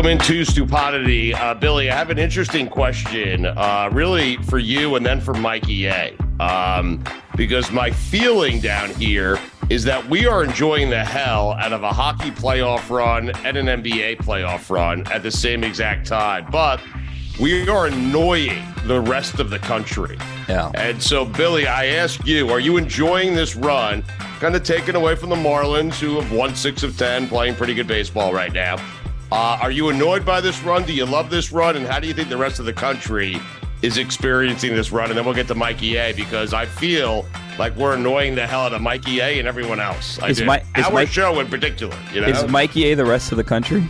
Welcome into Stupidity. Uh, Billy, I have an interesting question, uh, really for you and then for Mikey A. Um, because my feeling down here is that we are enjoying the hell out of a hockey playoff run and an NBA playoff run at the same exact time. But we are annoying the rest of the country. Yeah. And so, Billy, I ask you, are you enjoying this run? Kind of taken away from the Marlins, who have won six of 10, playing pretty good baseball right now. Uh, are you annoyed by this run? Do you love this run? And how do you think the rest of the country is experiencing this run? And then we'll get to Mikey A because I feel like we're annoying the hell out of Mikey A and everyone else. I Is do. Mi- is Our Mike- show in particular. You know? Is Mikey A the rest of the country?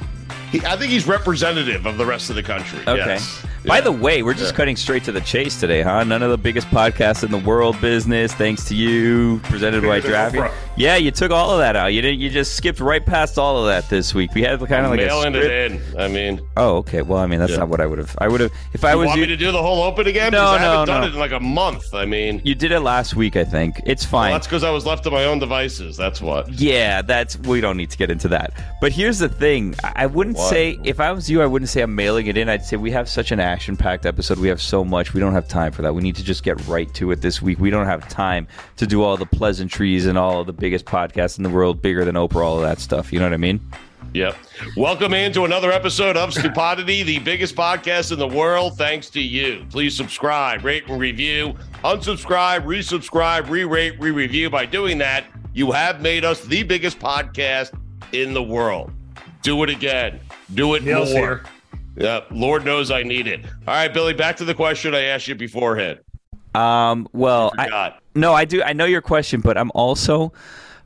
He- I think he's representative of the rest of the country. Okay. Yes. By the way, we're just cutting straight to the chase today, huh? None of the biggest podcasts in the world business, thanks to you, presented by Drafty. Yeah, you took all of that out. You didn't. You just skipped right past all of that this week. We had kind of like a mailing it in. I mean, Oh, okay. Well, I mean, that's Yeah. not what I would have. I would have if I you was want you. me to do the whole open again? No, Because I no, haven't done it in like a month. I mean, you did it last week, I think. It's well, fine. that's because I was left to my own devices. That's what. Yeah, that's we don't need to get into that. But here's the thing: I I wouldn't What? say if I was you, I wouldn't say I'm mailing it in. I'd say we have such an action-packed episode. We have so much. We don't have time for that. We need to just get right to it this week. We don't have time to do all the pleasantries and all of the biggest podcasts in the world, bigger than Oprah, all of that stuff. You know what I mean? Yep. Welcome into another episode of Stupidity, the biggest podcast in the world, thanks to you. Please subscribe, rate, and review. Unsubscribe, resubscribe, re rate, re review. By doing that, you have made us the biggest podcast in the world. Do it again. Do it Neil's more. here. Yep. Lord knows I need it. All right, Billy, back to the question I asked you beforehand. Um, well, I, Forgot. no, I do. I know your question, but I'm also.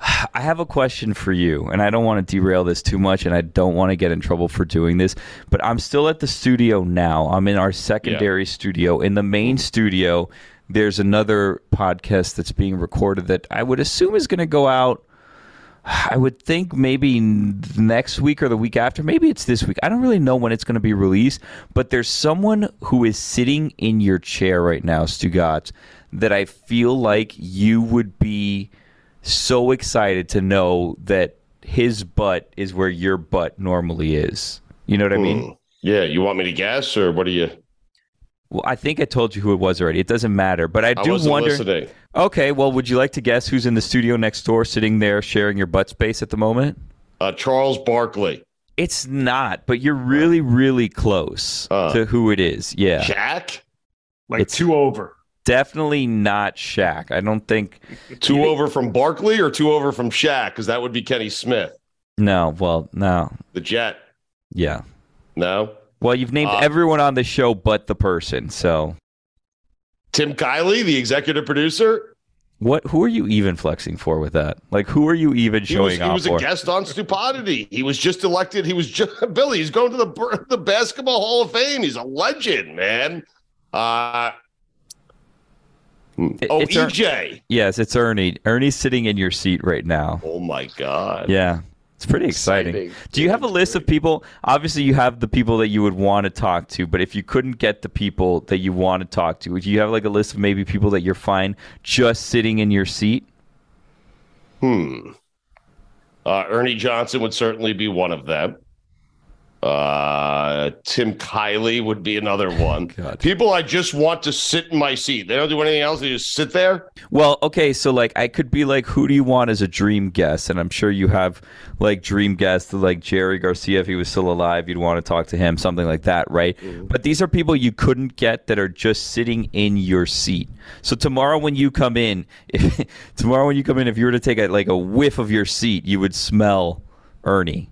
I have a question for you, and I don't want to derail this too much, and I don't want to get in trouble for doing this. But I'm still at the studio now. I'm in our secondary studio. In the main studio, there's another podcast that's being recorded that I would assume is going to go out. I would think maybe next week or the week after. Maybe it's this week. I don't really know when it's going to be released, but there's someone who is sitting in your chair right now, Stugotz, that I feel like you would be so excited to know that his butt is where your butt normally is. You know what I mean? Hmm. Yeah, you want me to guess, or what do you? Well, I think I told you who it was already. It doesn't matter, but I I do wasn't wonder. listening. Okay, well, would you like to guess who's in the studio next door, sitting there sharing your butt space at the moment? Uh, Charles Barkley. It's not, but you're really, really close Uh. to who it is. Yeah, Shaq? Like It's- two over. definitely not Shaq. I don't think. Two over from Barkley or two over from Shaq? Because that would be Kenny Smith, No, well, no, the Jet. yeah. No, Well, you've named Uh, everyone on the show but the person. So Tim Kiley, the executive producer, what? Who are you even flexing for with that? Like, who are you even he showing was, he was for? a guest on Stupidity. He was just elected. He was just Billy. He's going to the the Basketball Hall of Fame. He's a legend, man. Uh, It- oh, it's EJ. Yes, it's Ernie. Ernie's sitting in your seat right now. Oh my God. Yeah. It's pretty exciting. Exciting. Do you have a list of people? Obviously, you have the people that you would want to talk to, but if you couldn't get the people that you want to talk to, do you have like a list of maybe people that you're fine just sitting in your seat? Hmm. Uh, Ernie Johnson would certainly be one of them. Uh, Tim Kiley would be another one. God. People I just want to sit in my seat. They don't do anything else. They just sit there. Well, okay, so like I could be like, who do you want as a dream guest? And I'm sure you have like dream guests like Jerry Garcia. If he was still alive, you'd want to talk to him, something like that, right? But these are people you couldn't get that are just sitting in your seat. So tomorrow when you come in, if, tomorrow when you come in, if you were to take a, like a whiff of your seat, you would smell Ernie.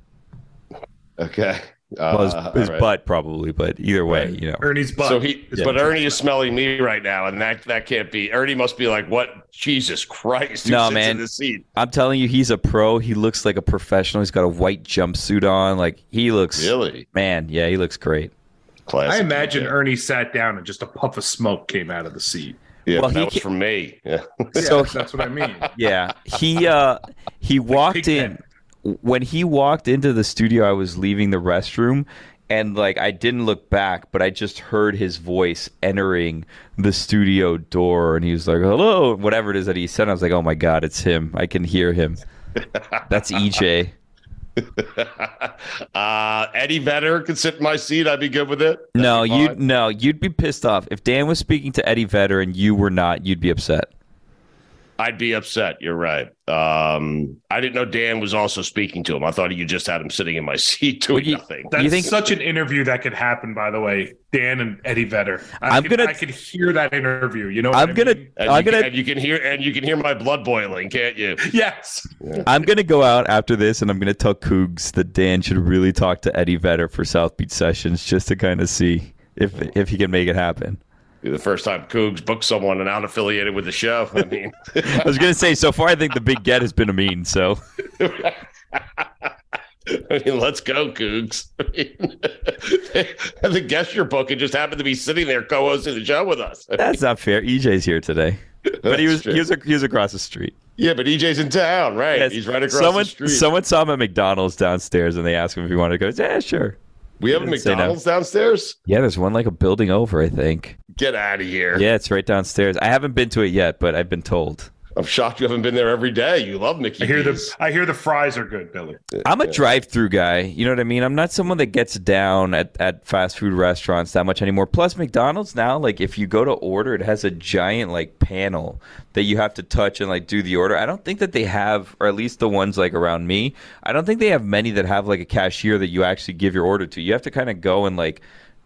Okay. Uh, Well, his, his all right. butt probably, but either way, you know. Ernie's butt. So he, is but Ernie is smelling me right now, and that that can't be. Ernie must be like, "What? Jesus Christ! No, sits man. in the seat? I'm telling you, he's a pro. He looks like a professional. He's got a white jumpsuit on. Like he looks, Really? man. Yeah, he looks great. Classic. I imagine Yeah. Ernie sat down and just a puff of smoke came out of the seat. Yeah, Well, that he was ca- from me. Yeah. So- Yeah, that's what I mean. Yeah, he uh he walked in Pigpen. When he walked into the studio. I was leaving the restroom, and like I didn't look back, but I just heard his voice entering the studio door, and he was like, "Hello," whatever it is that he said. I was like, "Oh my god, it's him! I can hear him." That's EJ. uh, Eddie Vedder could sit in my seat. I'd be good with it. That'd No, you no, you'd be pissed off if Dan was speaking to Eddie Vedder and you were not. You'd be upset. I'd be upset. You're right. Um, I didn't know Dan was also speaking to him. I thought you just had him sitting in my seat doing you- nothing. That's You think- such an interview that could happen, by the way. Dan and Eddie Vedder. I I'm could, gonna- I could hear that interview. You know, what I'm I gonna, mean? And, I'm you gonna, can, and you can hear and you can hear my blood boiling, can't you? Yes. I'm gonna go out after this, and I'm gonna tell Cougs that Dan should really talk to Eddie Vedder for South Beach sessions, just to kind of see if if he can make it happen. The first time Cougs booked someone and not affiliated with the show. I mean, I was gonna say, so far, I think the big get has been a mean. So I mean, let's go, Cougs. I mean, the guest you're booking just happened to be sitting there co-hosting the show with us. that's not fair. EJ's here today, but he was he was he was across the street. yeah, but EJ's in town, right? Yes. He's right across someone, the street. Someone saw him at McDonald's downstairs, and they asked him if he wanted to go. He said, Yeah, sure. we have a didn't no. McDonald's downstairs. Yeah, there's one like a building over, I think. Get out of here! Yeah, it's right downstairs. I haven't been to it yet, but I've been told. I'm shocked you haven't been there every day. You love Mickey. I hear the I hear the fries are good, Billy. I'm a drive-through guy. You know what I mean? I'm not someone that gets down at, at fast food restaurants that much anymore. Plus, McDonald's now, like if you go to order, it has a giant like panel that you have to touch and like do the order. I don't think that they have, or at least the ones like around me, I don't think they have many that have like a cashier that you actually give your order to. You have to kind of go and like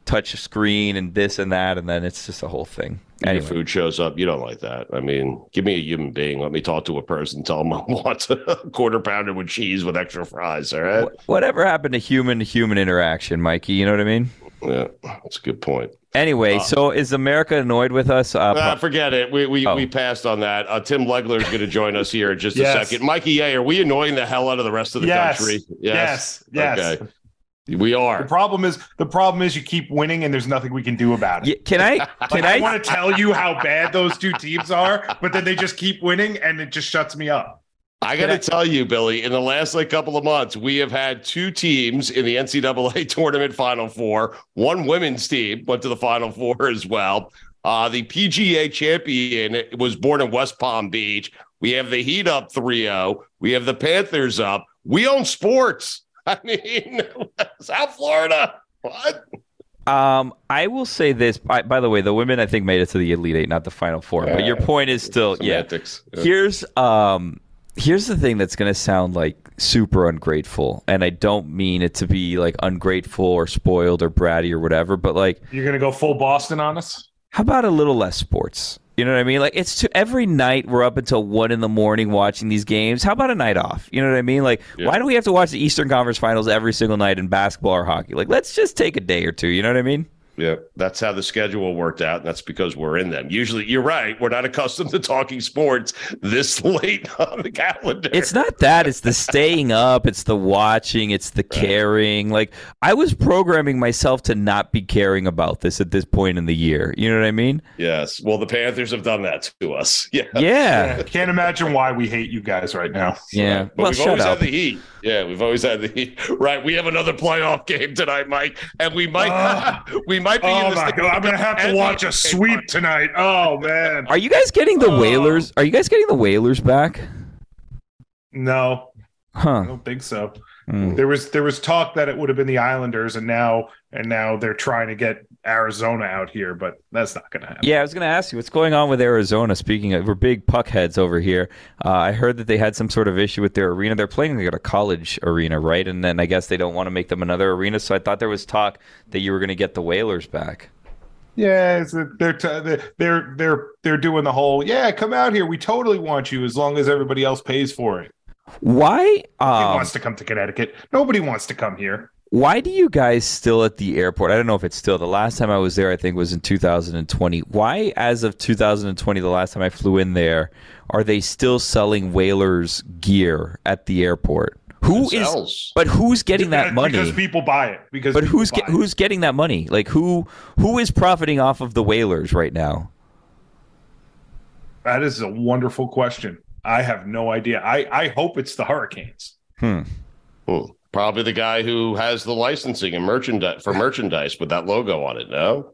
touch a screen and this and that, and then it's just a whole thing. Your Anyway, food shows up. You don't like that. I mean, give me a human being. Let me talk to a person. Tell them I want a quarter pounder with cheese with extra fries. All right. whatever happened to human to human interaction, Mikey? You know what I mean? Yeah, that's a good point. Anyway, so is America annoyed with us? Uh, Ah, forget it. We we, Oh. we passed on that. Uh, Tim Legler is going to join us here in just Yes. a second. Mikey, yeah, are we annoying the hell out of the rest of the Yes. country? Yes. Yes. Okay. We are. The problem is the problem is you keep winning and there's nothing we can do about it. Yeah, can I? Like, Can I, I? want to tell you how bad those two teams are, but then they just keep winning and it just shuts me up. I got to tell you, Billy, in the last like couple of months, we have had two teams in the NCAA tournament Final Four. One women's team went to the Final Four as well. Uh, the PGA champion was born in West Palm Beach. We have the Heat up 3 0. We have the Panthers up. We own sports. I mean, South Florida. What? Um, I will say this. By, by the way, the women I think made it to the Elite Eight, not the Final Four. But your point is still, yeah. Semantics. Here's um, here's the thing that's gonna sound like super ungrateful, and I don't mean it to be like ungrateful or spoiled or bratty or whatever. But like, You're gonna go full Boston on us? how about a little less sports? You know what I mean? Like it's to, every night we're up until one in the morning watching these games. How about a night off? You know what I mean? Like Yeah. why do we have to watch the Eastern Conference Finals every single night in basketball or hockey? Like let's just take a day or two. You know what I mean? Yeah, that's how the schedule worked out, and that's because we're in them. Usually, you're right. We're not accustomed to talking sports this late on the calendar. It's not that. It's the staying up. It's the watching. It's the caring. Like I was programming myself to not be caring about this at this point in the year. You know what I mean? yes. Well, the Panthers have done that to us. Yeah. Yeah. I can't imagine why we hate you guys right now. Yeah. But Well, we've shut always up. had the heat. Yeah, we've always had the. Right. We have another playoff game tonight, Mike, and we might Oh. we might be. in Oh my god, I'm gonna have to watch a sweep tonight. Oh man. Are you guys getting the Oh. Whalers? Are you guys getting the Whalers back? No, huh? I don't think so. Hmm. There was there was talk that it would have been the Islanders, and now and now they're trying to get Arizona out here, but that's not gonna happen. Yeah, I was going to ask you what's going on with Arizona. Speaking of, we're big puck heads over here. Uh, I heard that they had some sort of issue with their arena. They're playing at a college arena, right? And then I guess they don't want to make them another arena. So I thought there was talk that you were going to get the Whalers back. Yeah, it's a, they're, t- they're they're they're doing the whole yeah, come out here. We totally want you as long as everybody else pays for it. Why? He Um, wants to come to Connecticut. Nobody wants to come here. Why do you guys still at the airport? I don't know if it's still. The last time I was there, I think, was in 2020. Why, as of 2020, the last time I flew in there, are they still selling Whalers gear at the airport? Who It is? sells. But who's getting that money? because people buy it. Because But who's get, who's getting that money? Like who who is profiting off of the Whalers right now? That is a wonderful question. I have no idea. I I hope it's the Hurricanes. Hmm. Hmm. Probably the guy who has the licensing and merchandise for merchandise with that logo on it. No,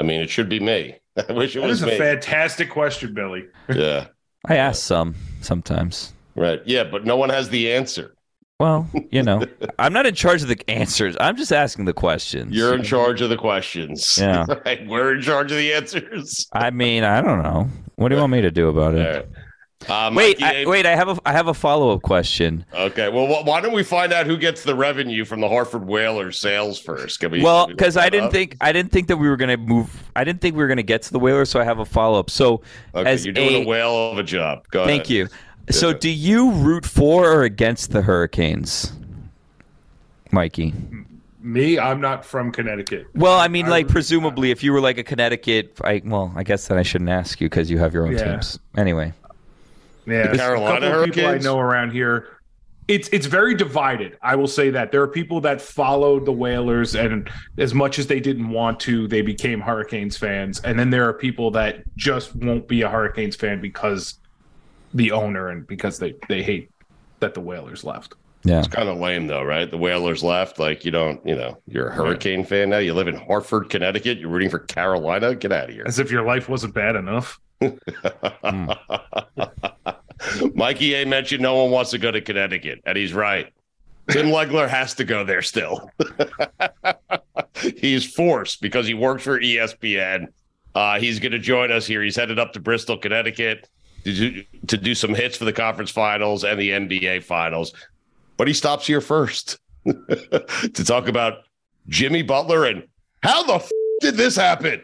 I mean it should be me. I wish it That was is a me. fantastic question, Billy. yeah, I ask some sometimes. right. Yeah, but no one has the answer. Well, you know, I'm not in charge of the answers. I'm just asking the questions. You're in charge of the questions. Yeah. right. We're in charge of the answers. I mean, I don't know. What do you want me to do about All it? Right. Uh, Wait, Mikey, I, wait. I have a I have a follow up question. Okay. Well, wh- why don't we find out who gets the revenue from the Hartford Whalers sales first? Can we? Well, can we because I didn't up? think I didn't think that we were going to move. I didn't think we were going to get to the Whalers, so I have a follow up. So, Okay, as you're doing a, a- whale of a job. Go thank ahead. you. So, Yeah. do you root for or against the Hurricanes, Mikey? Me, I'm not from Connecticut. Well, I mean, I like presumably, if you were like a Connecticut, I well, I guess then I shouldn't ask you because you have your own Yeah. teams. Anyway, Yeah, The Carolina a couple of people I know around here. It's it's very divided. I will say that there are people that followed the Whalers, and as much as they didn't want to, they became Hurricanes fans. And then there are people that just won't be a Hurricanes fan because the owner and because they they hate that the Whalers left. yeah. It's kind of lame, though, right? The Whalers left. Like, you don't, you know, you're a Hurricane fan now. You live in Hartford, Connecticut. You're rooting for Carolina. Get out of here. As if your life wasn't bad enough. Mikey A mentioned no one wants to go to Connecticut, and he's right. Tim Legler has to go there still. he's forced because he works for ESPN. Uh, he's going to join us here. He's headed up to Bristol, Connecticut to do, to do some hits for the conference finals and the NBA finals. But he stops here first to talk about Jimmy Butler and how the f- did this happen?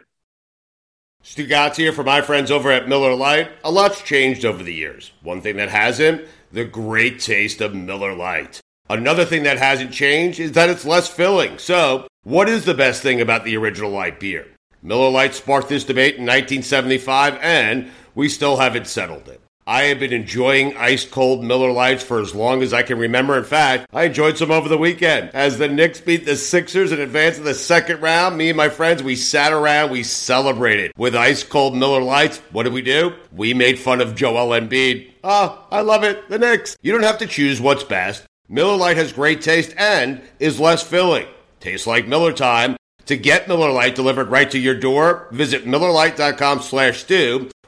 Stugotz here for my friends over at Miller Lite. A lot's changed over the years. One thing that hasn't, the great taste of Miller Lite. Another thing that hasn't changed is that it's less filling. So, what is the best thing about the original light beer? Miller Lite sparked this debate in 1975, and we still haven't settled it. I have been enjoying ice cold Miller Lites for as long as I can remember. In fact, I enjoyed some over the weekend. As the Knicks beat the Sixers in advance of the second round, me and my friends, we sat around, we celebrated with ice cold Miller Lites. What did we do? We made fun of Joel Embiid. Oh, I love it. The Knicks. You don't have to choose what's best. Miller Lite has great taste and is less filling. Tastes like Miller time. To get Miller Lite delivered right to your door, visit MillerLite.com slash stew,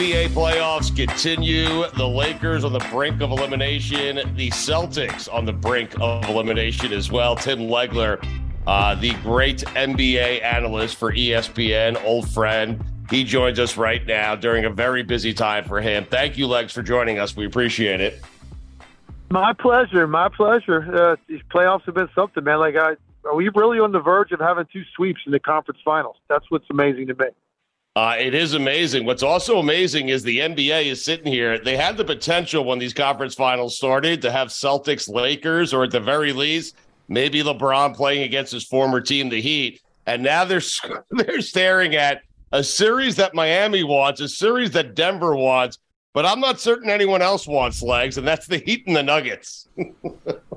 NBA playoffs continue. The Lakers on the brink of elimination. The Celtics on the brink of elimination as well. Tim Legler, uh, the great NBA analyst for ESPN, old friend. He joins us right now during a very busy time for him. Thank you, Legs, for joining us. We appreciate it. My pleasure. My pleasure. Uh, these playoffs have been something, man. Like, I, are we really on the verge of having two sweeps in the conference finals? That's what's amazing to me. Uh, it is amazing. What's also amazing is the NBA is sitting here. They had the potential when these conference finals started to have Celtics, Lakers, or at the very least, maybe LeBron playing against his former team, the Heat. And now they're they're staring at a series that Miami wants, a series that Denver wants, but I'm not certain anyone else wants legs, and that's the Heat and the Nuggets.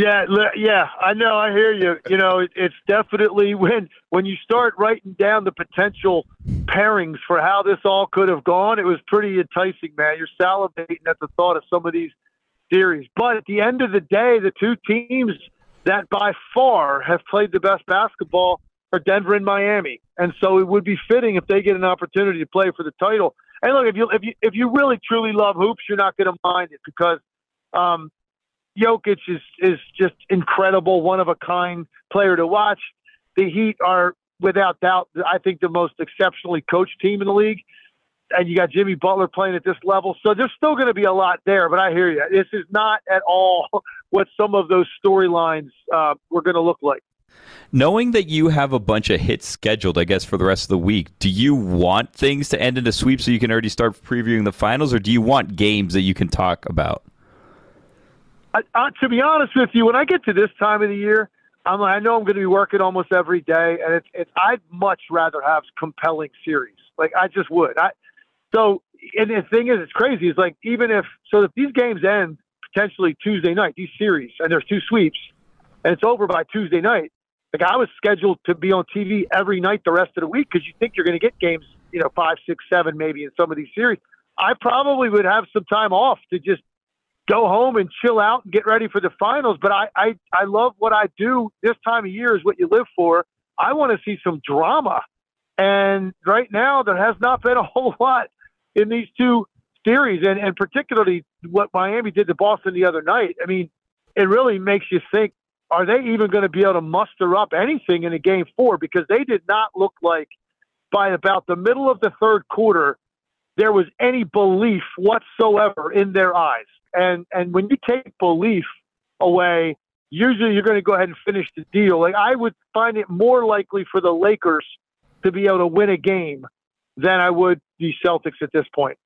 Yeah, yeah, I know. I hear you. You know, it, it's definitely when when you start writing down the potential pairings for how this all could have gone. It was pretty enticing, man. You're salivating at the thought of some of these series. But at the end of the day, the two teams that by far have played the best basketball are Denver and Miami, and so it would be fitting if they get an opportunity to play for the title. And look, if you if you if you really truly love hoops, you're not going to mind it because um, Jokic is is just incredible, one of a kind player to watch. The Heat are without doubt, I think, the most exceptionally coached team in the league. And you got Jimmy Butler playing at this level, so there's still going to be a lot there. But I hear you; this is not at all what some of those storylines uh, were going to look like. Knowing that you have a bunch of hits scheduled, I guess, for the rest of the week, do you want things to end in a sweep so you can already start previewing the finals, or do you want games that you can talk about? I, to be honest with you, when I get to this time of the year, I'm, like, I know I'm going to be working almost every day, and it's, it's I'd much rather have compelling series. Like I just would. I so and the thing is, it's crazy. It's like even if so, if these games end potentially Tuesday night, these series, and there's two sweeps, and it's over by Tuesday night. Like I was scheduled to be on TV every night the rest of the week because you think you're going to get games, you know, five, six, seven, maybe in some of these series. I probably would have some time off to just go home and chill out and get ready for the finals. But I, I, I love what I do. This time of year is what you live for. I want to see some drama. And right now, there has not been a whole lot in these two series, and, and particularly what Miami did to Boston the other night. I mean, it really makes you think are they even going to be able to muster up anything in a game four? Because they did not look like by about the middle of the third quarter there was any belief whatsoever in their eyes. And and when you take belief away, usually you're going to go ahead and finish the deal. Like I would find it more likely for the Lakers to be able to win a game than I would the Celtics at this point.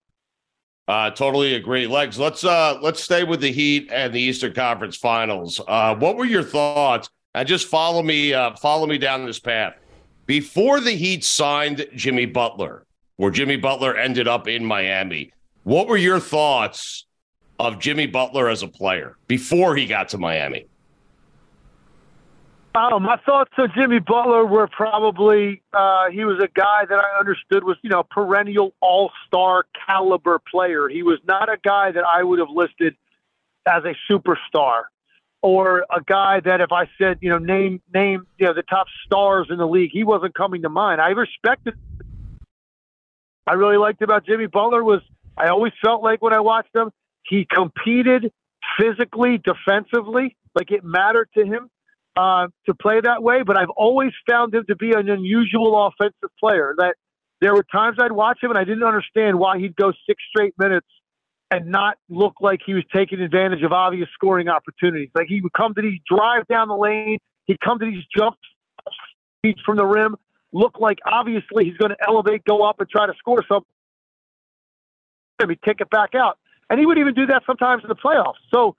Uh, totally agree, Legs. Let's uh, let's stay with the Heat and the Eastern Conference Finals. Uh, what were your thoughts? And just follow me, uh, follow me down this path. Before the Heat signed Jimmy Butler, where Jimmy Butler ended up in Miami, what were your thoughts of Jimmy Butler as a player before he got to Miami? Oh, my thoughts on Jimmy Butler were probably uh, he was a guy that I understood was you know perennial All Star caliber player. He was not a guy that I would have listed as a superstar or a guy that if I said you know name name you know the top stars in the league, he wasn't coming to mind. I respected. I really liked about Jimmy Butler was I always felt like when I watched him he competed physically, defensively, like it mattered to him uh, to play that way. But I've always found him to be an unusual offensive player. That there were times I'd watch him and I didn't understand why he'd go six straight minutes and not look like he was taking advantage of obvious scoring opportunities. Like he would come to these drive down the lane, he'd come to these jumps from the rim, look like obviously he's going to elevate, go up, and try to score something. He'd kick it back out, and he would even do that sometimes in the playoffs. So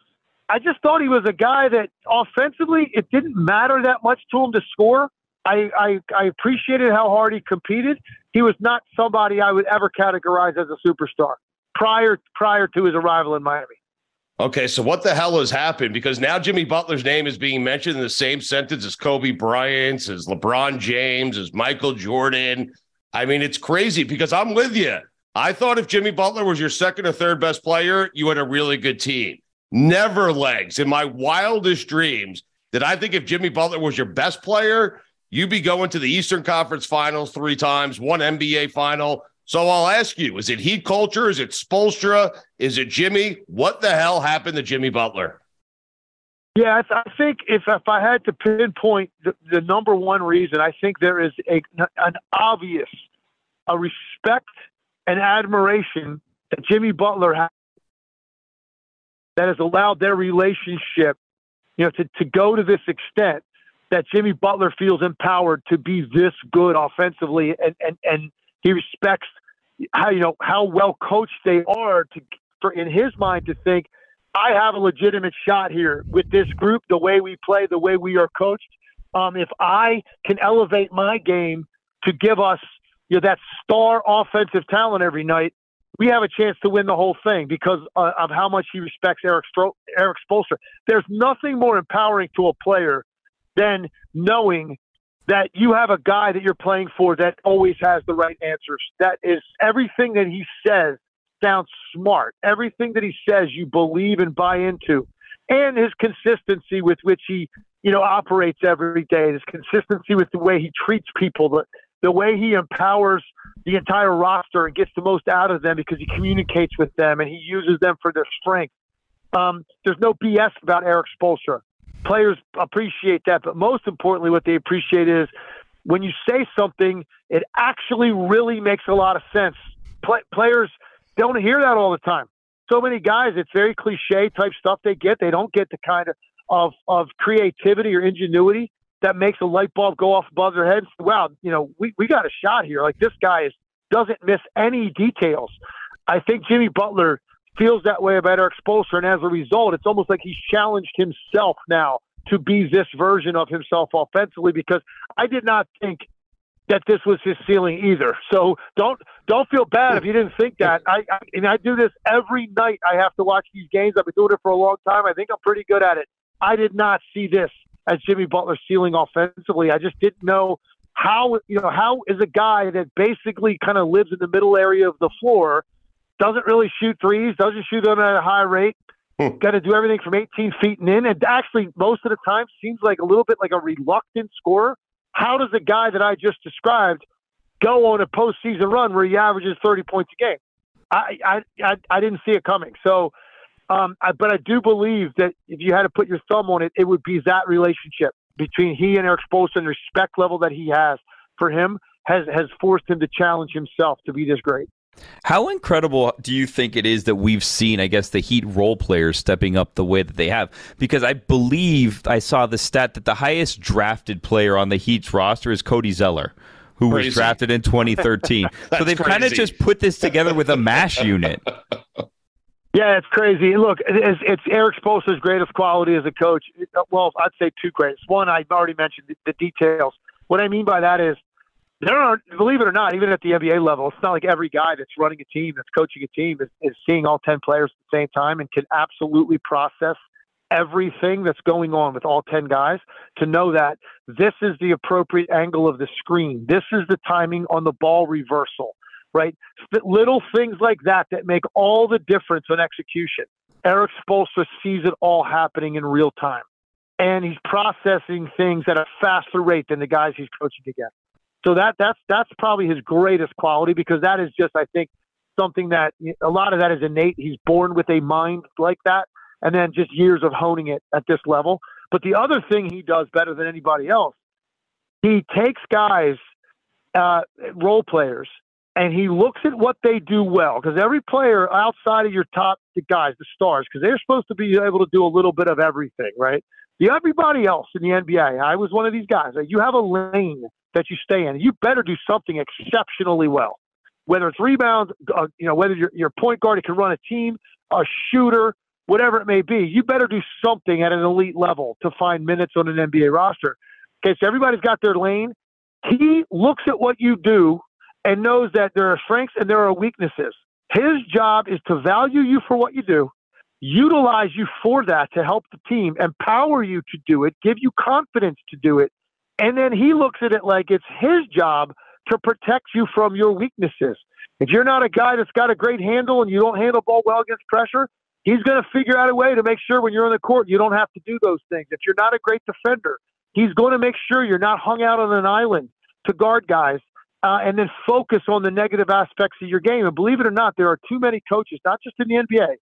I just thought he was a guy that offensively it didn't matter that much to him to score. I, I, I appreciated how hard he competed. He was not somebody I would ever categorize as a superstar prior prior to his arrival in Miami. Okay, so what the hell has happened? Because now Jimmy Butler's name is being mentioned in the same sentence as Kobe Bryant's, as LeBron James, as Michael Jordan. I mean, it's crazy because I'm with you. I thought if Jimmy Butler was your second or third best player, you had a really good team. Never legs in my wildest dreams did I think if Jimmy Butler was your best player, you'd be going to the Eastern Conference Finals three times, one NBA final, so I'll ask you: Is it Heat culture? Is it Spoelstra? Is it Jimmy? What the hell happened to Jimmy Butler? Yeah, I think if if I had to pinpoint the, the number one reason, I think there is a, an obvious a respect and admiration that Jimmy Butler has that has allowed their relationship, you know, to, to go to this extent that Jimmy Butler feels empowered to be this good offensively and, and, and he respects how you know how well coached they are to for in his mind to think I have a legitimate shot here with this group, the way we play, the way we are coached. Um, if I can elevate my game to give us you know that star offensive talent every night, we have a chance to win the whole thing because uh, of how much he respects Eric Stro- Erik Spoelstra. There's nothing more empowering to a player than knowing that you have a guy that you're playing for that always has the right answers. That is everything that he says sounds smart. Everything that he says you believe and buy into. And his consistency with which he, you know, operates every day, his consistency with the way he treats people, the, the way he empowers the entire roster and gets the most out of them because he communicates with them and he uses them for their strength. Um, there's no BS about Erik Spoelstra players appreciate that, but most importantly, what they appreciate is when you say something, it actually really makes a lot of sense. Play, players don't hear that all the time. So many guys, it's very cliche type stuff they get. They don't get the kind of of, of creativity or ingenuity that makes a light bulb go off above their heads. Wow, you know, we, we got a shot here. Like this guy is doesn't miss any details. I think Jimmy Butler feels that way about Erik Spoelstra, and as a result, it's almost like he's challenged himself now to be this version of himself offensively. Because I did not think that this was his ceiling either. So don't don't feel bad if you didn't think that. I, I and I do this every night. I have to watch these games. I've been doing it for a long time. I think I'm pretty good at it. I did not see this as Jimmy Butler's ceiling offensively. I just didn't know how you know how is a guy that basically kind of lives in the middle area of the floor doesn't really shoot threes, doesn't shoot them at a high rate. Hmm. Got to do everything from 18 feet and in, and actually most of the time seems like a little bit like a reluctant scorer. How does a guy that I just described go on a postseason run where he averages 30 points a game? I I I, I didn't see it coming. So, um, I, but I do believe that if you had to put your thumb on it, it would be that relationship between he and Erik Spoelstra and the respect level that he has for him has has forced him to challenge himself to be this great. How incredible do you think it is that we've seen, I guess, the Heat role players stepping up the way that they have? Because I believe I saw the stat that the highest drafted player on the Heat's roster is Cody Zeller, who crazy. was drafted in 2013. so they've kind of just put this together with a mash unit. Yeah, it's crazy. Look, it's, it's Erik Spoelstra's greatest quality as a coach. Well, I'd say two greatest. One, I've already mentioned the, the details. What I mean by that is there are, believe it or not, even at the NBA level, it's not like every guy that's running a team, that's coaching a team, is, is seeing all 10 players at the same time and can absolutely process everything that's going on with all 10 guys to know that this is the appropriate angle of the screen. This is the timing on the ball reversal, right? Little things like that that make all the difference on execution. Erik Spoelstra sees it all happening in real time. And he's processing things at a faster rate than the guys he's coaching against. So that that's that's probably his greatest quality because that is just I think something that a lot of that is innate. He's born with a mind like that, and then just years of honing it at this level. But the other thing he does better than anybody else, he takes guys, uh, role players, and he looks at what they do well because every player outside of your top guys, the stars, because they're supposed to be able to do a little bit of everything, right? The everybody else in the NBA, I was one of these guys. You have a lane that you stay in. You better do something exceptionally well, whether it's rebounds, uh, you know, whether you're, you're a point guard, it can run a team, a shooter, whatever it may be. You better do something at an elite level to find minutes on an NBA roster. Okay, so everybody's got their lane. He looks at what you do and knows that there are strengths and there are weaknesses. His job is to value you for what you do, utilize you for that to help the team, empower you to do it, give you confidence to do it. And then he looks at it like it's his job to protect you from your weaknesses. If you're not a guy that's got a great handle and you don't handle ball well against pressure, he's going to figure out a way to make sure when you're on the court you don't have to do those things. If you're not a great defender, he's going to make sure you're not hung out on an island to guard guys uh, and then focus on the negative aspects of your game. And believe it or not, there are too many coaches, not just in the NBA,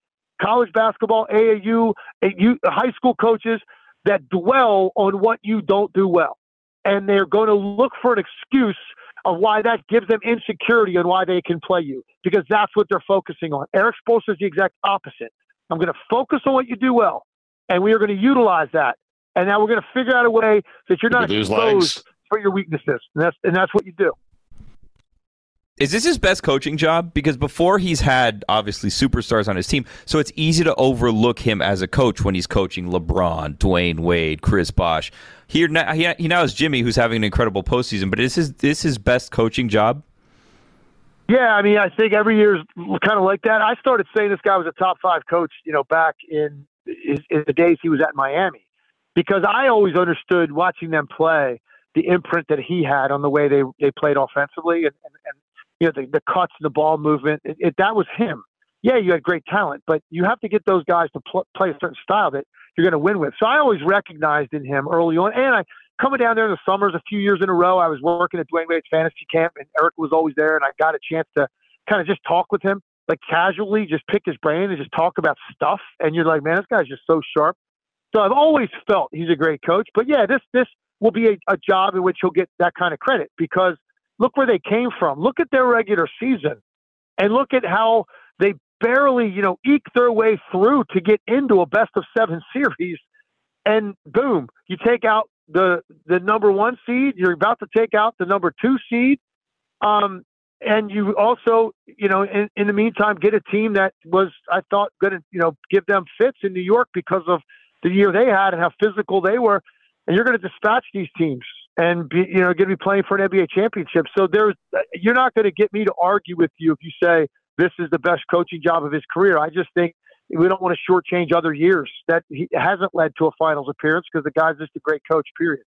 college basketball, AAU, AU, high school coaches that dwell on what you don't do well. And they're going to look for an excuse of why that gives them insecurity and why they can play you because that's what they're focusing on. Erik Spoelstra is the exact opposite. I'm going to focus on what you do well, and we are going to utilize that. And now we're going to figure out a way that you're not exposed for your weaknesses, and that's and that's what you do. Is this his best coaching job? Because before he's had obviously superstars on his team, so it's easy to overlook him as a coach when he's coaching LeBron, Dwyane Wade, Chris Bosh. Here now, he, now has Jimmy, who's having an incredible postseason. But is his this his best coaching job? Yeah, I mean, I think every year is kind of like that. I started saying this guy was a top five coach, you know, back in in the days he was at Miami, because I always understood watching them play the imprint that he had on the way they they played offensively and, and you know, the, the cuts and the ball movement. It, it, that was him. Yeah, you had great talent, but you have to get those guys to pl- play a certain style that you're going to win with. So I always recognized in him early on, and I coming down there in the summers a few years in a row. I was working at Dwyane Wade's fantasy camp, and Erik was always there, and I got a chance to kind of just talk with him, like casually, just pick his brain and just talk about stuff. And you're like, man, this guy's just so sharp. So I've always felt he's a great coach. But yeah, this this will be a, a job in which he'll get that kind of credit because Look where they came from. Look at their regular season and look at how they barely, you know, eke their way through to get into a best of seven series. And boom, you take out the the number one seed. You're about to take out the number two seed. Um, and you also, you know, in, in the meantime, get a team that was, I thought, going to, you know, give them fits in New York because of the year they had and how physical they were. And you're going to dispatch these teams and be, you know, going to be playing for an NBA championship. So there's, you're not going to get me to argue with you if you say this is the best coaching job of his career. I just think we don't want to shortchange other years that he hasn't led to a finals appearance because the guy's just a great coach. Period.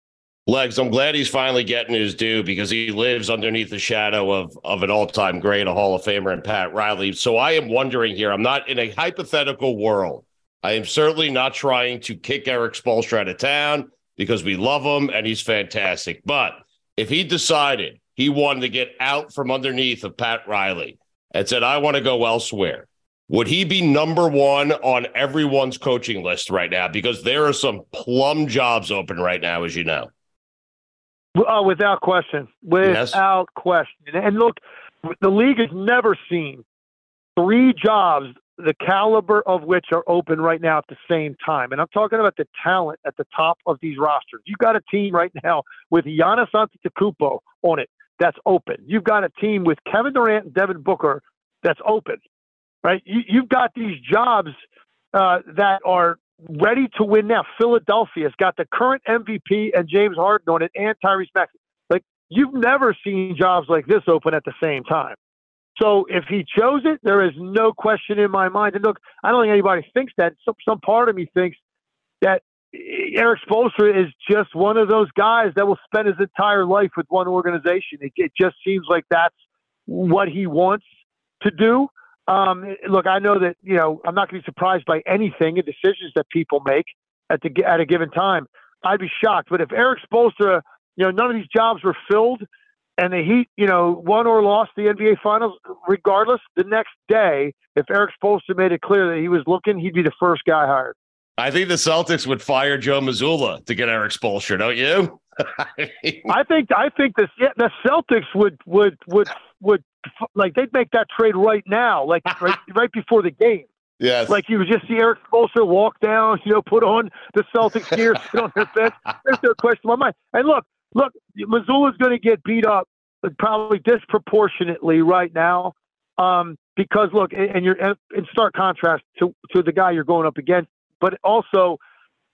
Legs, I'm glad he's finally getting his due because he lives underneath the shadow of, of an all time great, a Hall of Famer, and Pat Riley. So I am wondering here, I'm not in a hypothetical world. I am certainly not trying to kick Erik Spoelstra out of town because we love him and he's fantastic. But if he decided he wanted to get out from underneath of Pat Riley and said, I want to go elsewhere, would he be number one on everyone's coaching list right now? Because there are some plum jobs open right now, as you know. Oh, without question. Without yes. question. And look, the league has never seen three jobs the caliber of which are open right now at the same time. And I'm talking about the talent at the top of these rosters. You've got a team right now with Giannis Antetokounmpo on it that's open. You've got a team with Kevin Durant and Devin Booker that's open, right? You, have got these jobs uh, that are ready to win now. Philadelphia's got the current MVP and James Harden on it and Tyrese Maxey. Like you've never seen jobs like this open at the same time. So if he chose it, there is no question in my mind. And look, I don't think anybody thinks that. Some, some part of me thinks that Erik Spoelstra is just one of those guys that will spend his entire life with one organization. It, it just seems like that's what he wants to do. Um, look, I know that you know I'm not going to be surprised by anything and decisions that people make at the at a given time. I'd be shocked. But if Erik Spoelstra, you know, none of these jobs were filled and the Heat, you know, won or lost the NBA Finals, regardless, the next day, if Erik Spoelstra made it clear that he was looking, he'd be the first guy hired. I think the Celtics would fire Joe Mazzulla to get Erik Spoelstra, don't you? I think I think yeah, the Celtics would would would would like they'd make that trade right now, like right right before the game. Yes. Like you would just see Erik Spoelstra walk down, you know, put on the Celtics gear, sit on their bench. There's no question in my mind. And look, look, Mazzulla's going to get beat up probably disproportionately right now. Um, because look, and you're in stark contrast to, to the guy you're going up against, but also,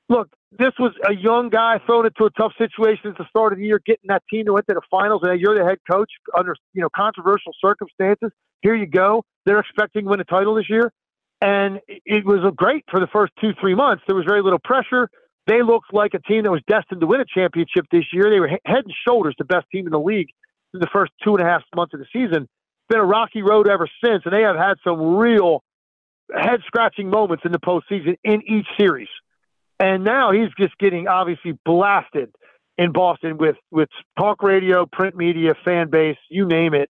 look, this was a young guy thrown into a tough situation at the start of the year, getting that team to went to the finals, and you're the head coach under you know controversial circumstances. Here you go. They're expecting to win a title this year, and it was great for the first two three months. There was very little pressure. They looked like a team that was destined to win a championship this year. They were head and shoulders the best team in the league in the first two and a half months of the season. It's been a rocky road ever since, and they have had some real head scratching moments in the postseason in each series. And now he's just getting obviously blasted in Boston with with talk radio, print media, fan base, you name it.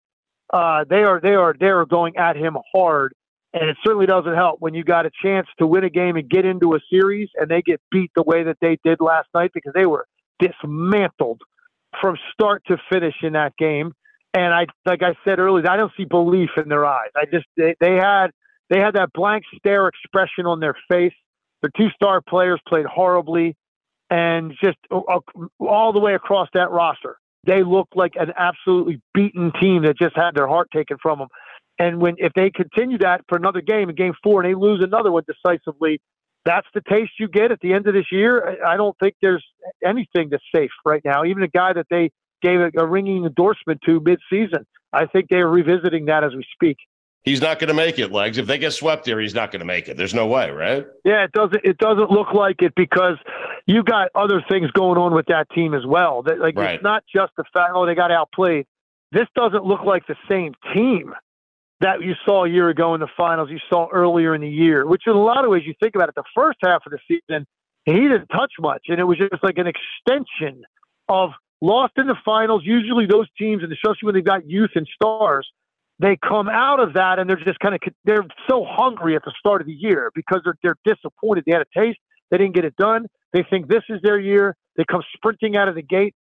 Uh, they are they are they are going at him hard, and it certainly doesn't help when you got a chance to win a game and get into a series, and they get beat the way that they did last night because they were dismantled from start to finish in that game. And I, like I said earlier, I don't see belief in their eyes. I just they, they had they had that blank stare expression on their face. Their two star players played horribly, and just uh, all the way across that roster, they looked like an absolutely beaten team that just had their heart taken from them. And when if they continue that for another game, in game four, and they lose another one decisively, that's the taste you get at the end of this year. I don't think there's anything that's safe right now. Even a guy that they gave a, a ringing endorsement to mid-season, I think they are revisiting that as we speak. He's not going to make it, legs. If they get swept here, he's not going to make it. There's no way, right? Yeah, it doesn't. It doesn't look like it because you got other things going on with that team as well. That like right. it's not just the fact oh they got outplayed. This doesn't look like the same team that you saw a year ago in the finals, you saw earlier in the year, which in a lot of ways, you think about it, the first half of the season, he didn't touch much. And it was just like an extension of lost in the finals. Usually those teams, and especially when they've got youth and stars, they come out of that and they're just kind of, they're so hungry at the start of the year because they're, they're disappointed. They had a taste. They didn't get it done. They think this is their year. They come sprinting out of the gate.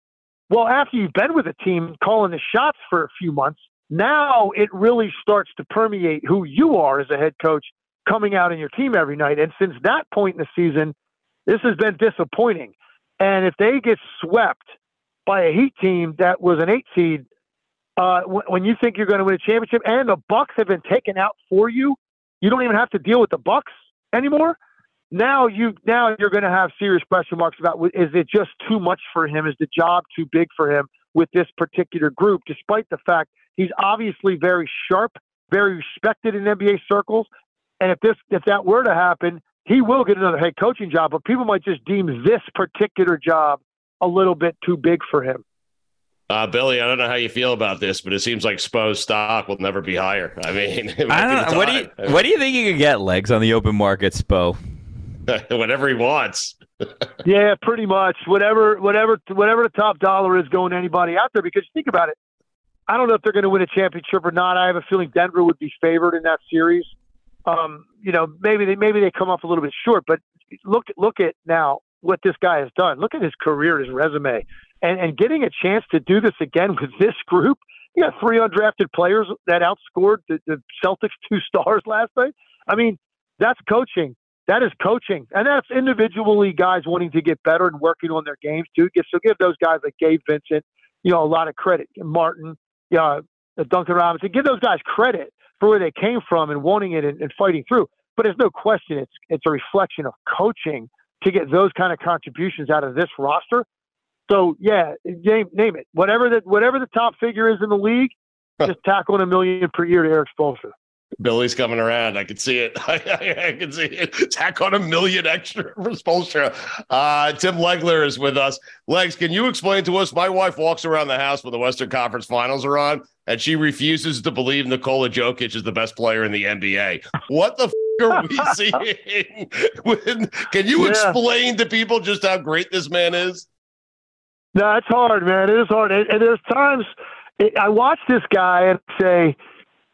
Well, after you've been with a team calling the shots for a few months, now it really starts to permeate who you are as a head coach coming out in your team every night. And since that point in the season, this has been disappointing. And if they get swept by a Heat team that was an eight seed, uh, when you think you're going to win a championship, and the Bucks have been taken out for you, you don't even have to deal with the Bucks anymore. Now you now you're going to have serious question marks about is it just too much for him? Is the job too big for him with this particular group? Despite the fact He's obviously very sharp, very respected in NBA circles. And if this if that were to happen, he will get another head coaching job. But people might just deem this particular job a little bit too big for him. Uh, Billy, I don't know how you feel about this, but it seems like Spo's stock will never be higher. I mean, I don't, what do you what do you think you could get legs on the open market, Spo? Whatever he wants. yeah, pretty much. Whatever, whatever, whatever the top dollar is going to anybody out there. Because think about it, I don't know if they're going to win a championship or not. I have a feeling Denver would be favored in that series. Um, you know, maybe they maybe they come up a little bit short, but look look at now what this guy has done. Look at his career, his resume, and and getting a chance to do this again with this group. You got three undrafted players that outscored the, the Celtics two stars last night. I mean, that's coaching. That is coaching, and that's individually guys wanting to get better and working on their games too. So give those guys like Gabe Vincent, you know, a lot of credit. Martin, uh, Duncan Robinson. Give those guys credit for where they came from and wanting it and, and fighting through. But there's no question it's it's a reflection of coaching to get those kind of contributions out of this roster. So yeah, name name it. Whatever the whatever the top figure is in the league, just tack on a million per year to Erik Spoelstra. Billy's coming around. I can see it. I, I, I, can see it. Tack on a million extra for Spoelstra. Uh, Tim Legler is with us. Legs, can you explain to us? My wife walks around the house when the Western Conference Finals are on, and she refuses to believe Nikola Jokic is the best player in the NBA. What the f- are we seeing? when, can you yeah. explain to people just how great this man is? No, it's hard, man. It is hard. And, and there's times I watch this guy and say,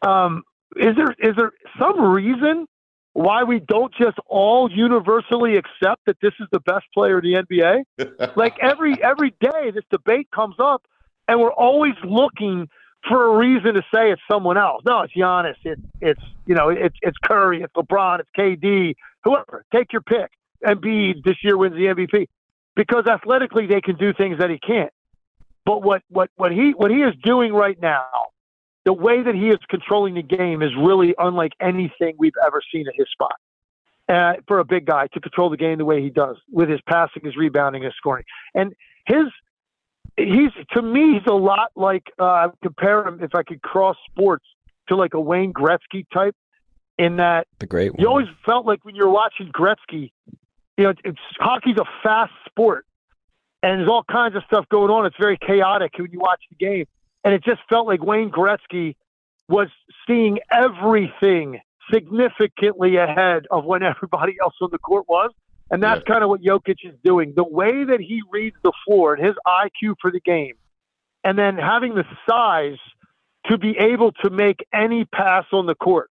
um, is there is there some reason why we don't just all universally accept that this is the best player in the NBA. like every every day, this debate comes up, and we're always looking for a reason to say it's someone else. No, it's Giannis. It's it's you know it's it's Curry. It's LeBron. It's KD. Whoever. Take your pick. Embiid this year wins the MVP because athletically they can do things that he can't. But what what what he what he is doing right now the way that he is controlling the game is really unlike anything we've ever seen at his spot. Uh, for a big guy to control the game the way he does with his passing, his rebounding, his scoring, and his he's to me he's a lot like uh, compare him if I could cross sports to like a Wayne Gretzky type in that the great one. you always felt like when you're watching Gretzky, you know, it's hockey's a fast sport and there's all kinds of stuff going on. It's very chaotic when you watch the game. And it just felt like Wayne Gretzky was seeing everything significantly ahead of when everybody else on the court was. And that's yeah. kind of what Jokic is doing. The way that he reads the floor and his IQ for the game, and then having the size to be able to make any pass on the court.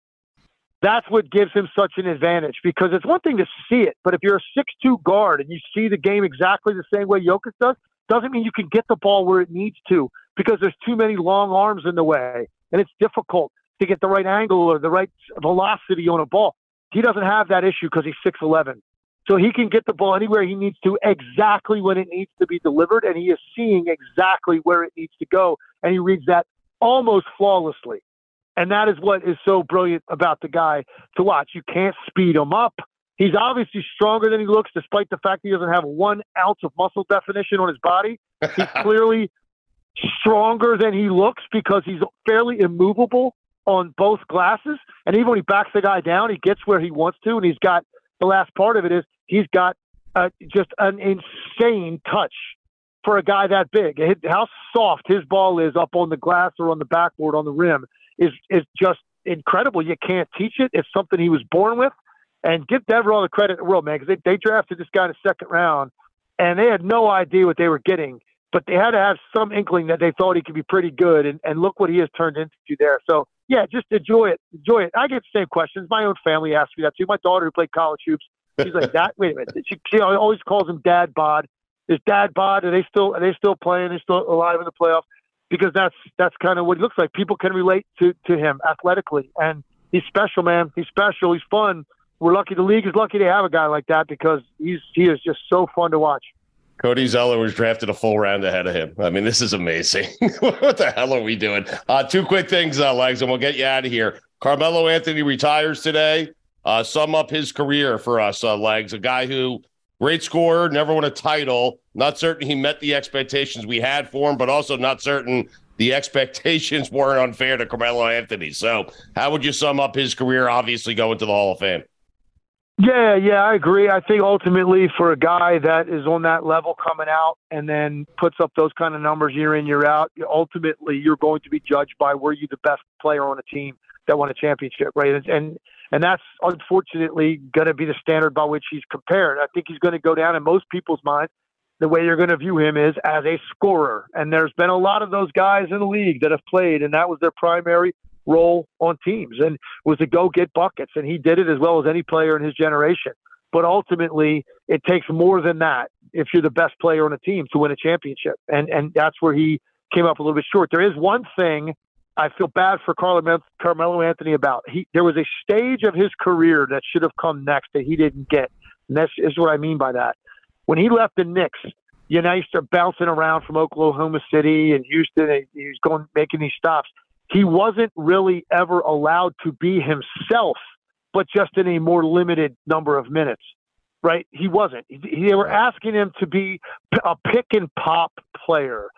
That's what gives him such an advantage because it's one thing to see it, but if you're a six-two guard and you see the game exactly the same way Jokic does, doesn't mean you can get the ball where it needs to because there's too many long arms in the way, and it's difficult to get the right angle or the right velocity on a ball. He doesn't have that issue because he's six eleven, so he can get the ball anywhere he needs to, exactly when it needs to be delivered, and he is seeing exactly where it needs to go, and he reads that almost flawlessly. And that is what is so brilliant about the guy to watch. You can't speed him up. He's obviously stronger than he looks, despite the fact he doesn't have one ounce of muscle definition on his body. He's clearly stronger than he looks because he's fairly immovable on both glasses. And even when he backs the guy down, he gets where he wants to. And he's got the last part of it is he's got uh, just an insane touch for a guy that big. How soft his ball is up on the glass or on the backboard on the rim is is just incredible. You can't teach it. It's something he was born with. And give Denver all the credit in the world, man, because they, they drafted this guy in the second round, and they had no idea what they were getting but they had to have some inkling that they thought he could be pretty good. And, and look what he has turned into there. So, yeah, just enjoy it. Enjoy it. I get the same questions. My own family asks me that too. My daughter who played college hoops, she's like, "That wait a minute." She, she always calls him Dad Bod. Is Dad Bod? Are they still are they still playing? Are they still alive in the playoffs? Because that's that's kind of what he looks like. People can relate to to him athletically, and he's special, man. He's special. He's fun. We're lucky. The league is lucky to have a guy like that because he's he is just so fun to watch. Cody Zeller was drafted a full round ahead of him. I mean, this is amazing. what the hell are we doing? Uh, two quick things, uh, Legs, and we'll get you out of here. Carmelo Anthony retires today. Uh, sum up his career for us, uh, Legs. A guy who, great scorer, never won a title. Not certain he met the expectations we had for him, but also not certain the expectations weren't unfair to Carmelo Anthony. So, how would you sum up his career? Obviously, going to the Hall of Fame. Yeah, yeah, I agree. I think ultimately for a guy that is on that level coming out and then puts up those kind of numbers year in, year out, ultimately you're going to be judged by were you the best player on a team that won a championship, right? And and, that's unfortunately going to be the standard by which he's compared. I think he's going to go down in most people's minds. The way you're going to view him is as a scorer, and there's been a lot of those guys in the league that have played, and that was their primary role on teams and was to go get buckets. And he did it as well as any player in his generation. But ultimately, it takes more than that if you're the best player on a team to win a championship. And and that's where he came up a little bit short. There is one thing I feel bad for Carmelo Anthony about. He there was a stage of his career that should have come next that he didn't get. And that's is what I mean by that. When he left the Knicks, you know, he started bouncing around from Oklahoma City and Houston. And he was going making these stops he wasn't really ever allowed to be himself, but just in a more limited number of minutes. Right? He wasn't. They were asking him to be a pick and pop player,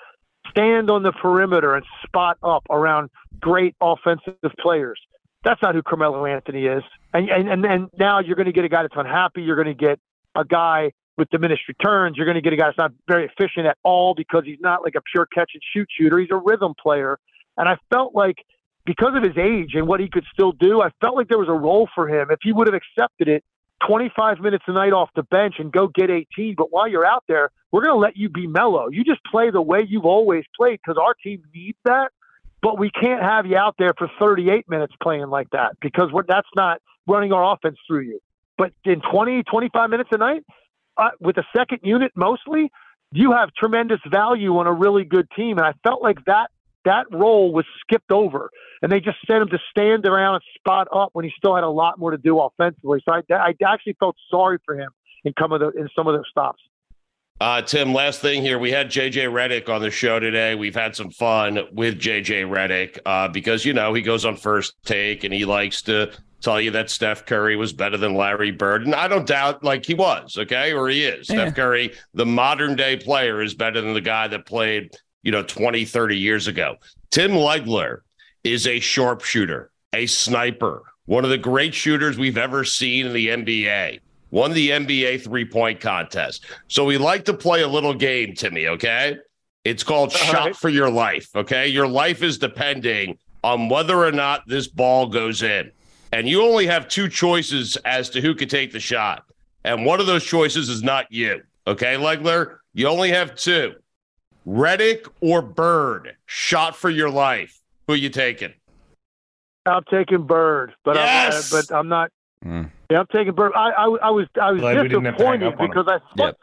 stand on the perimeter and spot up around great offensive players. That's not who Carmelo Anthony is. And and and, and now you're going to get a guy that's unhappy. You're going to get a guy with diminished returns. You're going to get a guy that's not very efficient at all because he's not like a pure catch and shoot shooter. He's a rhythm player and I felt like because of his age and what he could still do, I felt like there was a role for him. If he would have accepted it, 25 minutes a night off the bench and go get 18. But while you're out there, we're going to let you be mellow. You just play the way you've always played because our team needs that. But we can't have you out there for 38 minutes playing like that because that's not running our offense through you. But in 20, 25 minutes a night, uh, with a second unit mostly, you have tremendous value on a really good team. And I felt like that that role was skipped over, and they just sent him to stand around and spot up when he still had a lot more to do offensively. So I, I actually felt sorry for him in some of the in some of those stops. Uh, Tim, last thing here. We had JJ Redick on the show today. We've had some fun with JJ Redick uh, because, you know, he goes on first take and he likes to tell you that Steph Curry was better than Larry Bird. And I don't doubt like he was, okay, or he is. Yeah. Steph Curry, the modern day player, is better than the guy that played, you know, 20, 30 years ago. Tim Legler is a sharpshooter, a sniper, one of the great shooters we've ever seen in the NBA won the NBA three point contest. So we like to play a little game, Timmy, okay? It's called All Shot right. for Your Life, okay? Your life is depending on whether or not this ball goes in. And you only have two choices as to who could take the shot. And one of those choices is not you, okay, Legler? You only have two Redick or Bird. Shot for your life. Who you taking? I'm taking Bird, but yes! I'm, uh, but I'm not. Mm. Yeah, I'm taking Bird. I, I, I was I was Glad disappointed because I thought yep.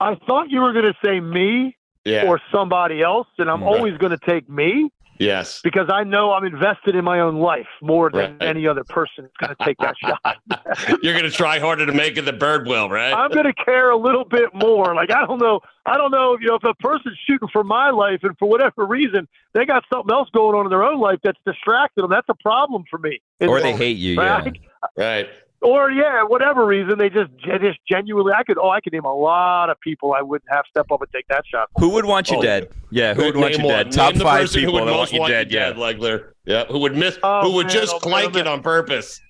I thought you were going to say me yeah. or somebody else, and I'm right. always going to take me. Yes, because I know I'm invested in my own life more than right. any other person is going to take that shot. You're going to try harder to make it the bird will, right? I'm going to care a little bit more. Like I don't know, I don't know, you know, if a person's shooting for my life and for whatever reason they got something else going on in their own life that's distracting them, that's a problem for me. Or they hate you, right? yeah. Right or yeah, whatever reason they just just genuinely. I could oh, I could name a lot of people I wouldn't have step up and take that shot. Who would want you oh, dead? Yeah, who would want you one. dead? Top five people that want you dead. Yeah, Legler. Yeah, who would miss? Oh, who would man, just oh, clank it on purpose?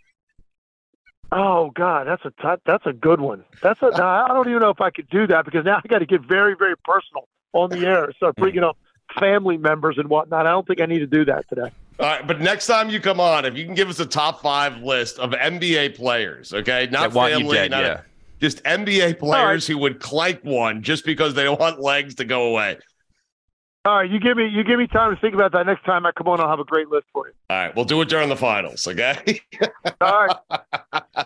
Oh God, that's a t- that's a good one. That's a. I don't even know if I could do that because now I got to get very very personal on the air. Start hmm. bringing up family members and whatnot. I don't think I need to do that today. All right, but next time you come on, if you can give us a top five list of NBA players, okay, not family, dead, not yeah. a, just NBA players right. who would clank one just because they want legs to go away. All right, you give me you give me time to think about that next time I come on. I'll have a great list for you. All right, we'll do it during the finals. Okay. All right.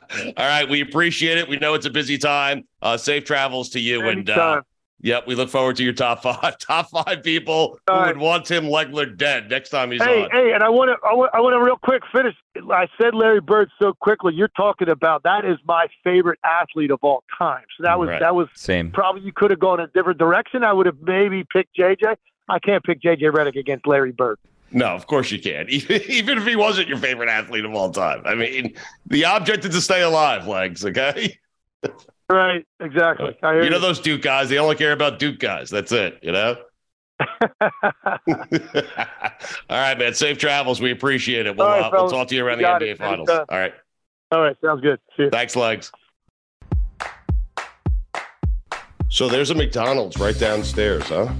All right, we appreciate it. We know it's a busy time. Uh, safe travels to you, Anytime. and uh, Yep, we look forward to your top five. Top five people who would want Tim Legler dead next time he's hey, on. Hey, and I want to, I want, I want to real quick finish. I said Larry Bird so quickly. You're talking about that is my favorite athlete of all time. So that was right. that was same. Probably you could have gone a different direction. I would have maybe picked JJ. I can't pick JJ Redick against Larry Bird. No, of course you can't. Even if he wasn't your favorite athlete of all time. I mean, the object is to stay alive, legs. Okay. Right, exactly. you, you know those Duke guys, they only care about Duke guys. That's it, you know? All right, man. Safe travels. We appreciate it. We'll, right, uh, we'll talk to you around you the NBA it. Finals. All right. All right. Sounds good. Thanks, Legs. So there's a McDonald's right downstairs, huh?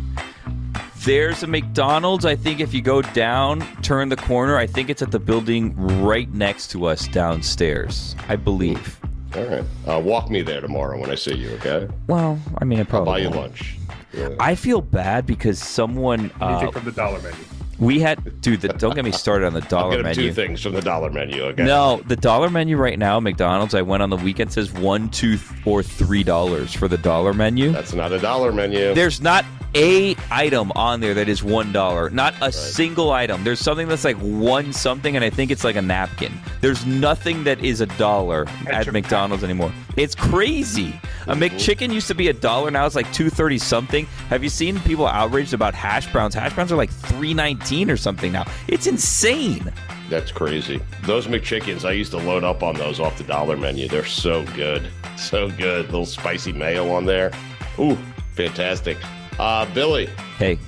There's a McDonald's. I think if you go down, turn the corner, I think it's at the building right next to us downstairs, I believe. All right. Uh, walk me there tomorrow when I see you, okay? Well, I mean, I probably I'll buy you won't. lunch. Yeah. I feel bad because someone. Uh, from the dollar menu. We had, dude. The, don't get me started on the dollar I'll get menu. Two things from the dollar menu. Okay. No, the dollar menu right now, McDonald's. I went on the weekend says one, two, or three dollars for the dollar menu. That's not a dollar menu. There's not a item on there that is one dollar. Not a right. single item. There's something that's like one something, and I think it's like a napkin. There's nothing that is a dollar at McDonald's anymore. It's crazy. A McChicken used to be a dollar. Now it's like two thirty something. Have you seen people outraged about hash browns? Hash browns are like three nineteen or something now. It's insane. That's crazy. Those McChickens, I used to load up on those off the dollar menu. They're so good, so good. Little spicy mayo on there. Ooh, fantastic. Uh, Billy. Hey.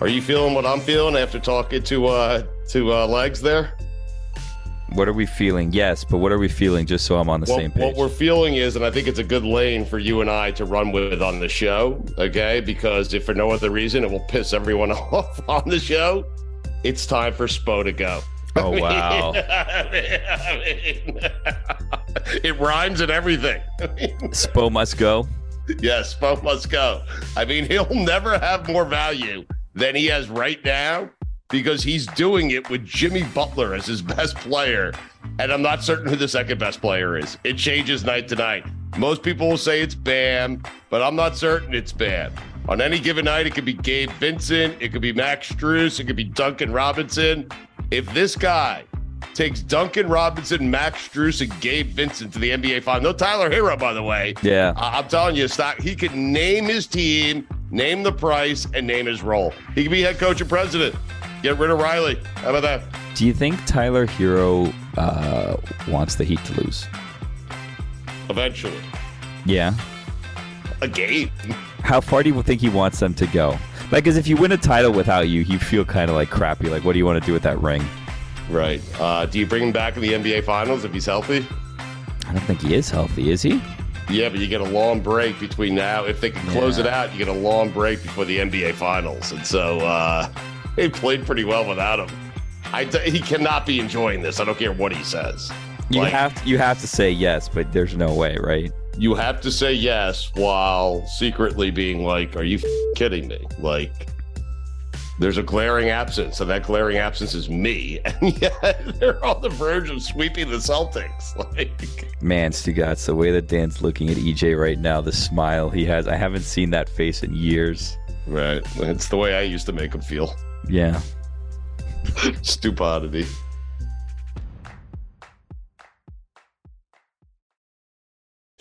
Are you feeling what I'm feeling after talking to uh to uh, legs there? What are we feeling? Yes, but what are we feeling? Just so I'm on the well, same page. What we're feeling is, and I think it's a good lane for you and I to run with on the show, okay? Because if for no other reason, it will piss everyone off on the show. It's time for Spo to go. Oh wow! I mean, I mean, it rhymes and everything. Spo must go. Yes, Bo must go. I mean, he'll never have more value than he has right now because he's doing it with Jimmy Butler as his best player and I'm not certain who the second best player is. It changes night to night. Most people will say it's Bam, but I'm not certain it's Bam. On any given night, it could be Gabe Vincent, it could be Max Strus, it could be Duncan Robinson. If this guy takes Duncan Robinson, Max Strus, and Gabe Vincent to the NBA final, no Tyler Herro, by the way. Yeah. I- I'm telling you, stock. He could name his team, name the price, and name his role. He could be head coach and president. Get rid of Riley. How about that? Do you think Tyler Herro uh, wants the Heat to lose? Eventually, Yeah. a game. How far do you think he wants them to go? Like, because if you win a title without you, you feel kind of like crappy. Like, what do you want to do with that ring? Right. Uh, do you bring him back in the NBA Finals if he's healthy? I don't think he is healthy, is he? Yeah, but you get a long break between now. If they can close it out, you get a long break before the NBA Finals, and so uh, he played pretty well without him. I he cannot be enjoying this. I don't care what he says. You Like- have to, you have to say yes, but there's no way, right? You have to say yes while secretly being like, "Are you f- kidding me?" Like, there's a glaring absence, and that glaring absence is me, and yet they're on the verge of sweeping the Celtics. Like, Man, Stugotz, the way that Dan's looking at EJ right now, the smile he has, I haven't seen that face in years. right? It's the way I used to make him feel. Yeah. Stupidity.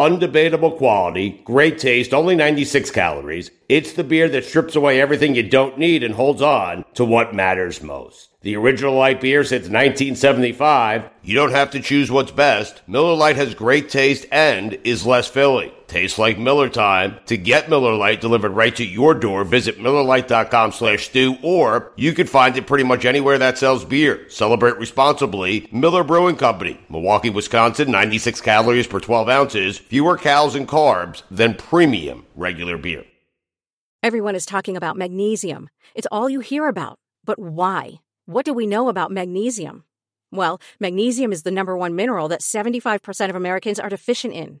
undebatable quality, great taste, only 96 calories. It's the beer that strips away everything you don't need and holds on to what matters most. The original light beer since 1975. You don't have to choose what's best. Miller Lite has great taste and is less filling. Tastes like Miller time. To get Miller Lite delivered right to your door, visit MillerLite.com slash stew, or you can find it pretty much anywhere that sells beer. Celebrate responsibly. Miller Brewing Company, Milwaukee, Wisconsin, 96 calories per 12 ounces, fewer calories and carbs than premium regular beer. Everyone is talking about magnesium. It's all you hear about. But why? What do we know about magnesium? Well, magnesium is the number one mineral that 75% of Americans are deficient in.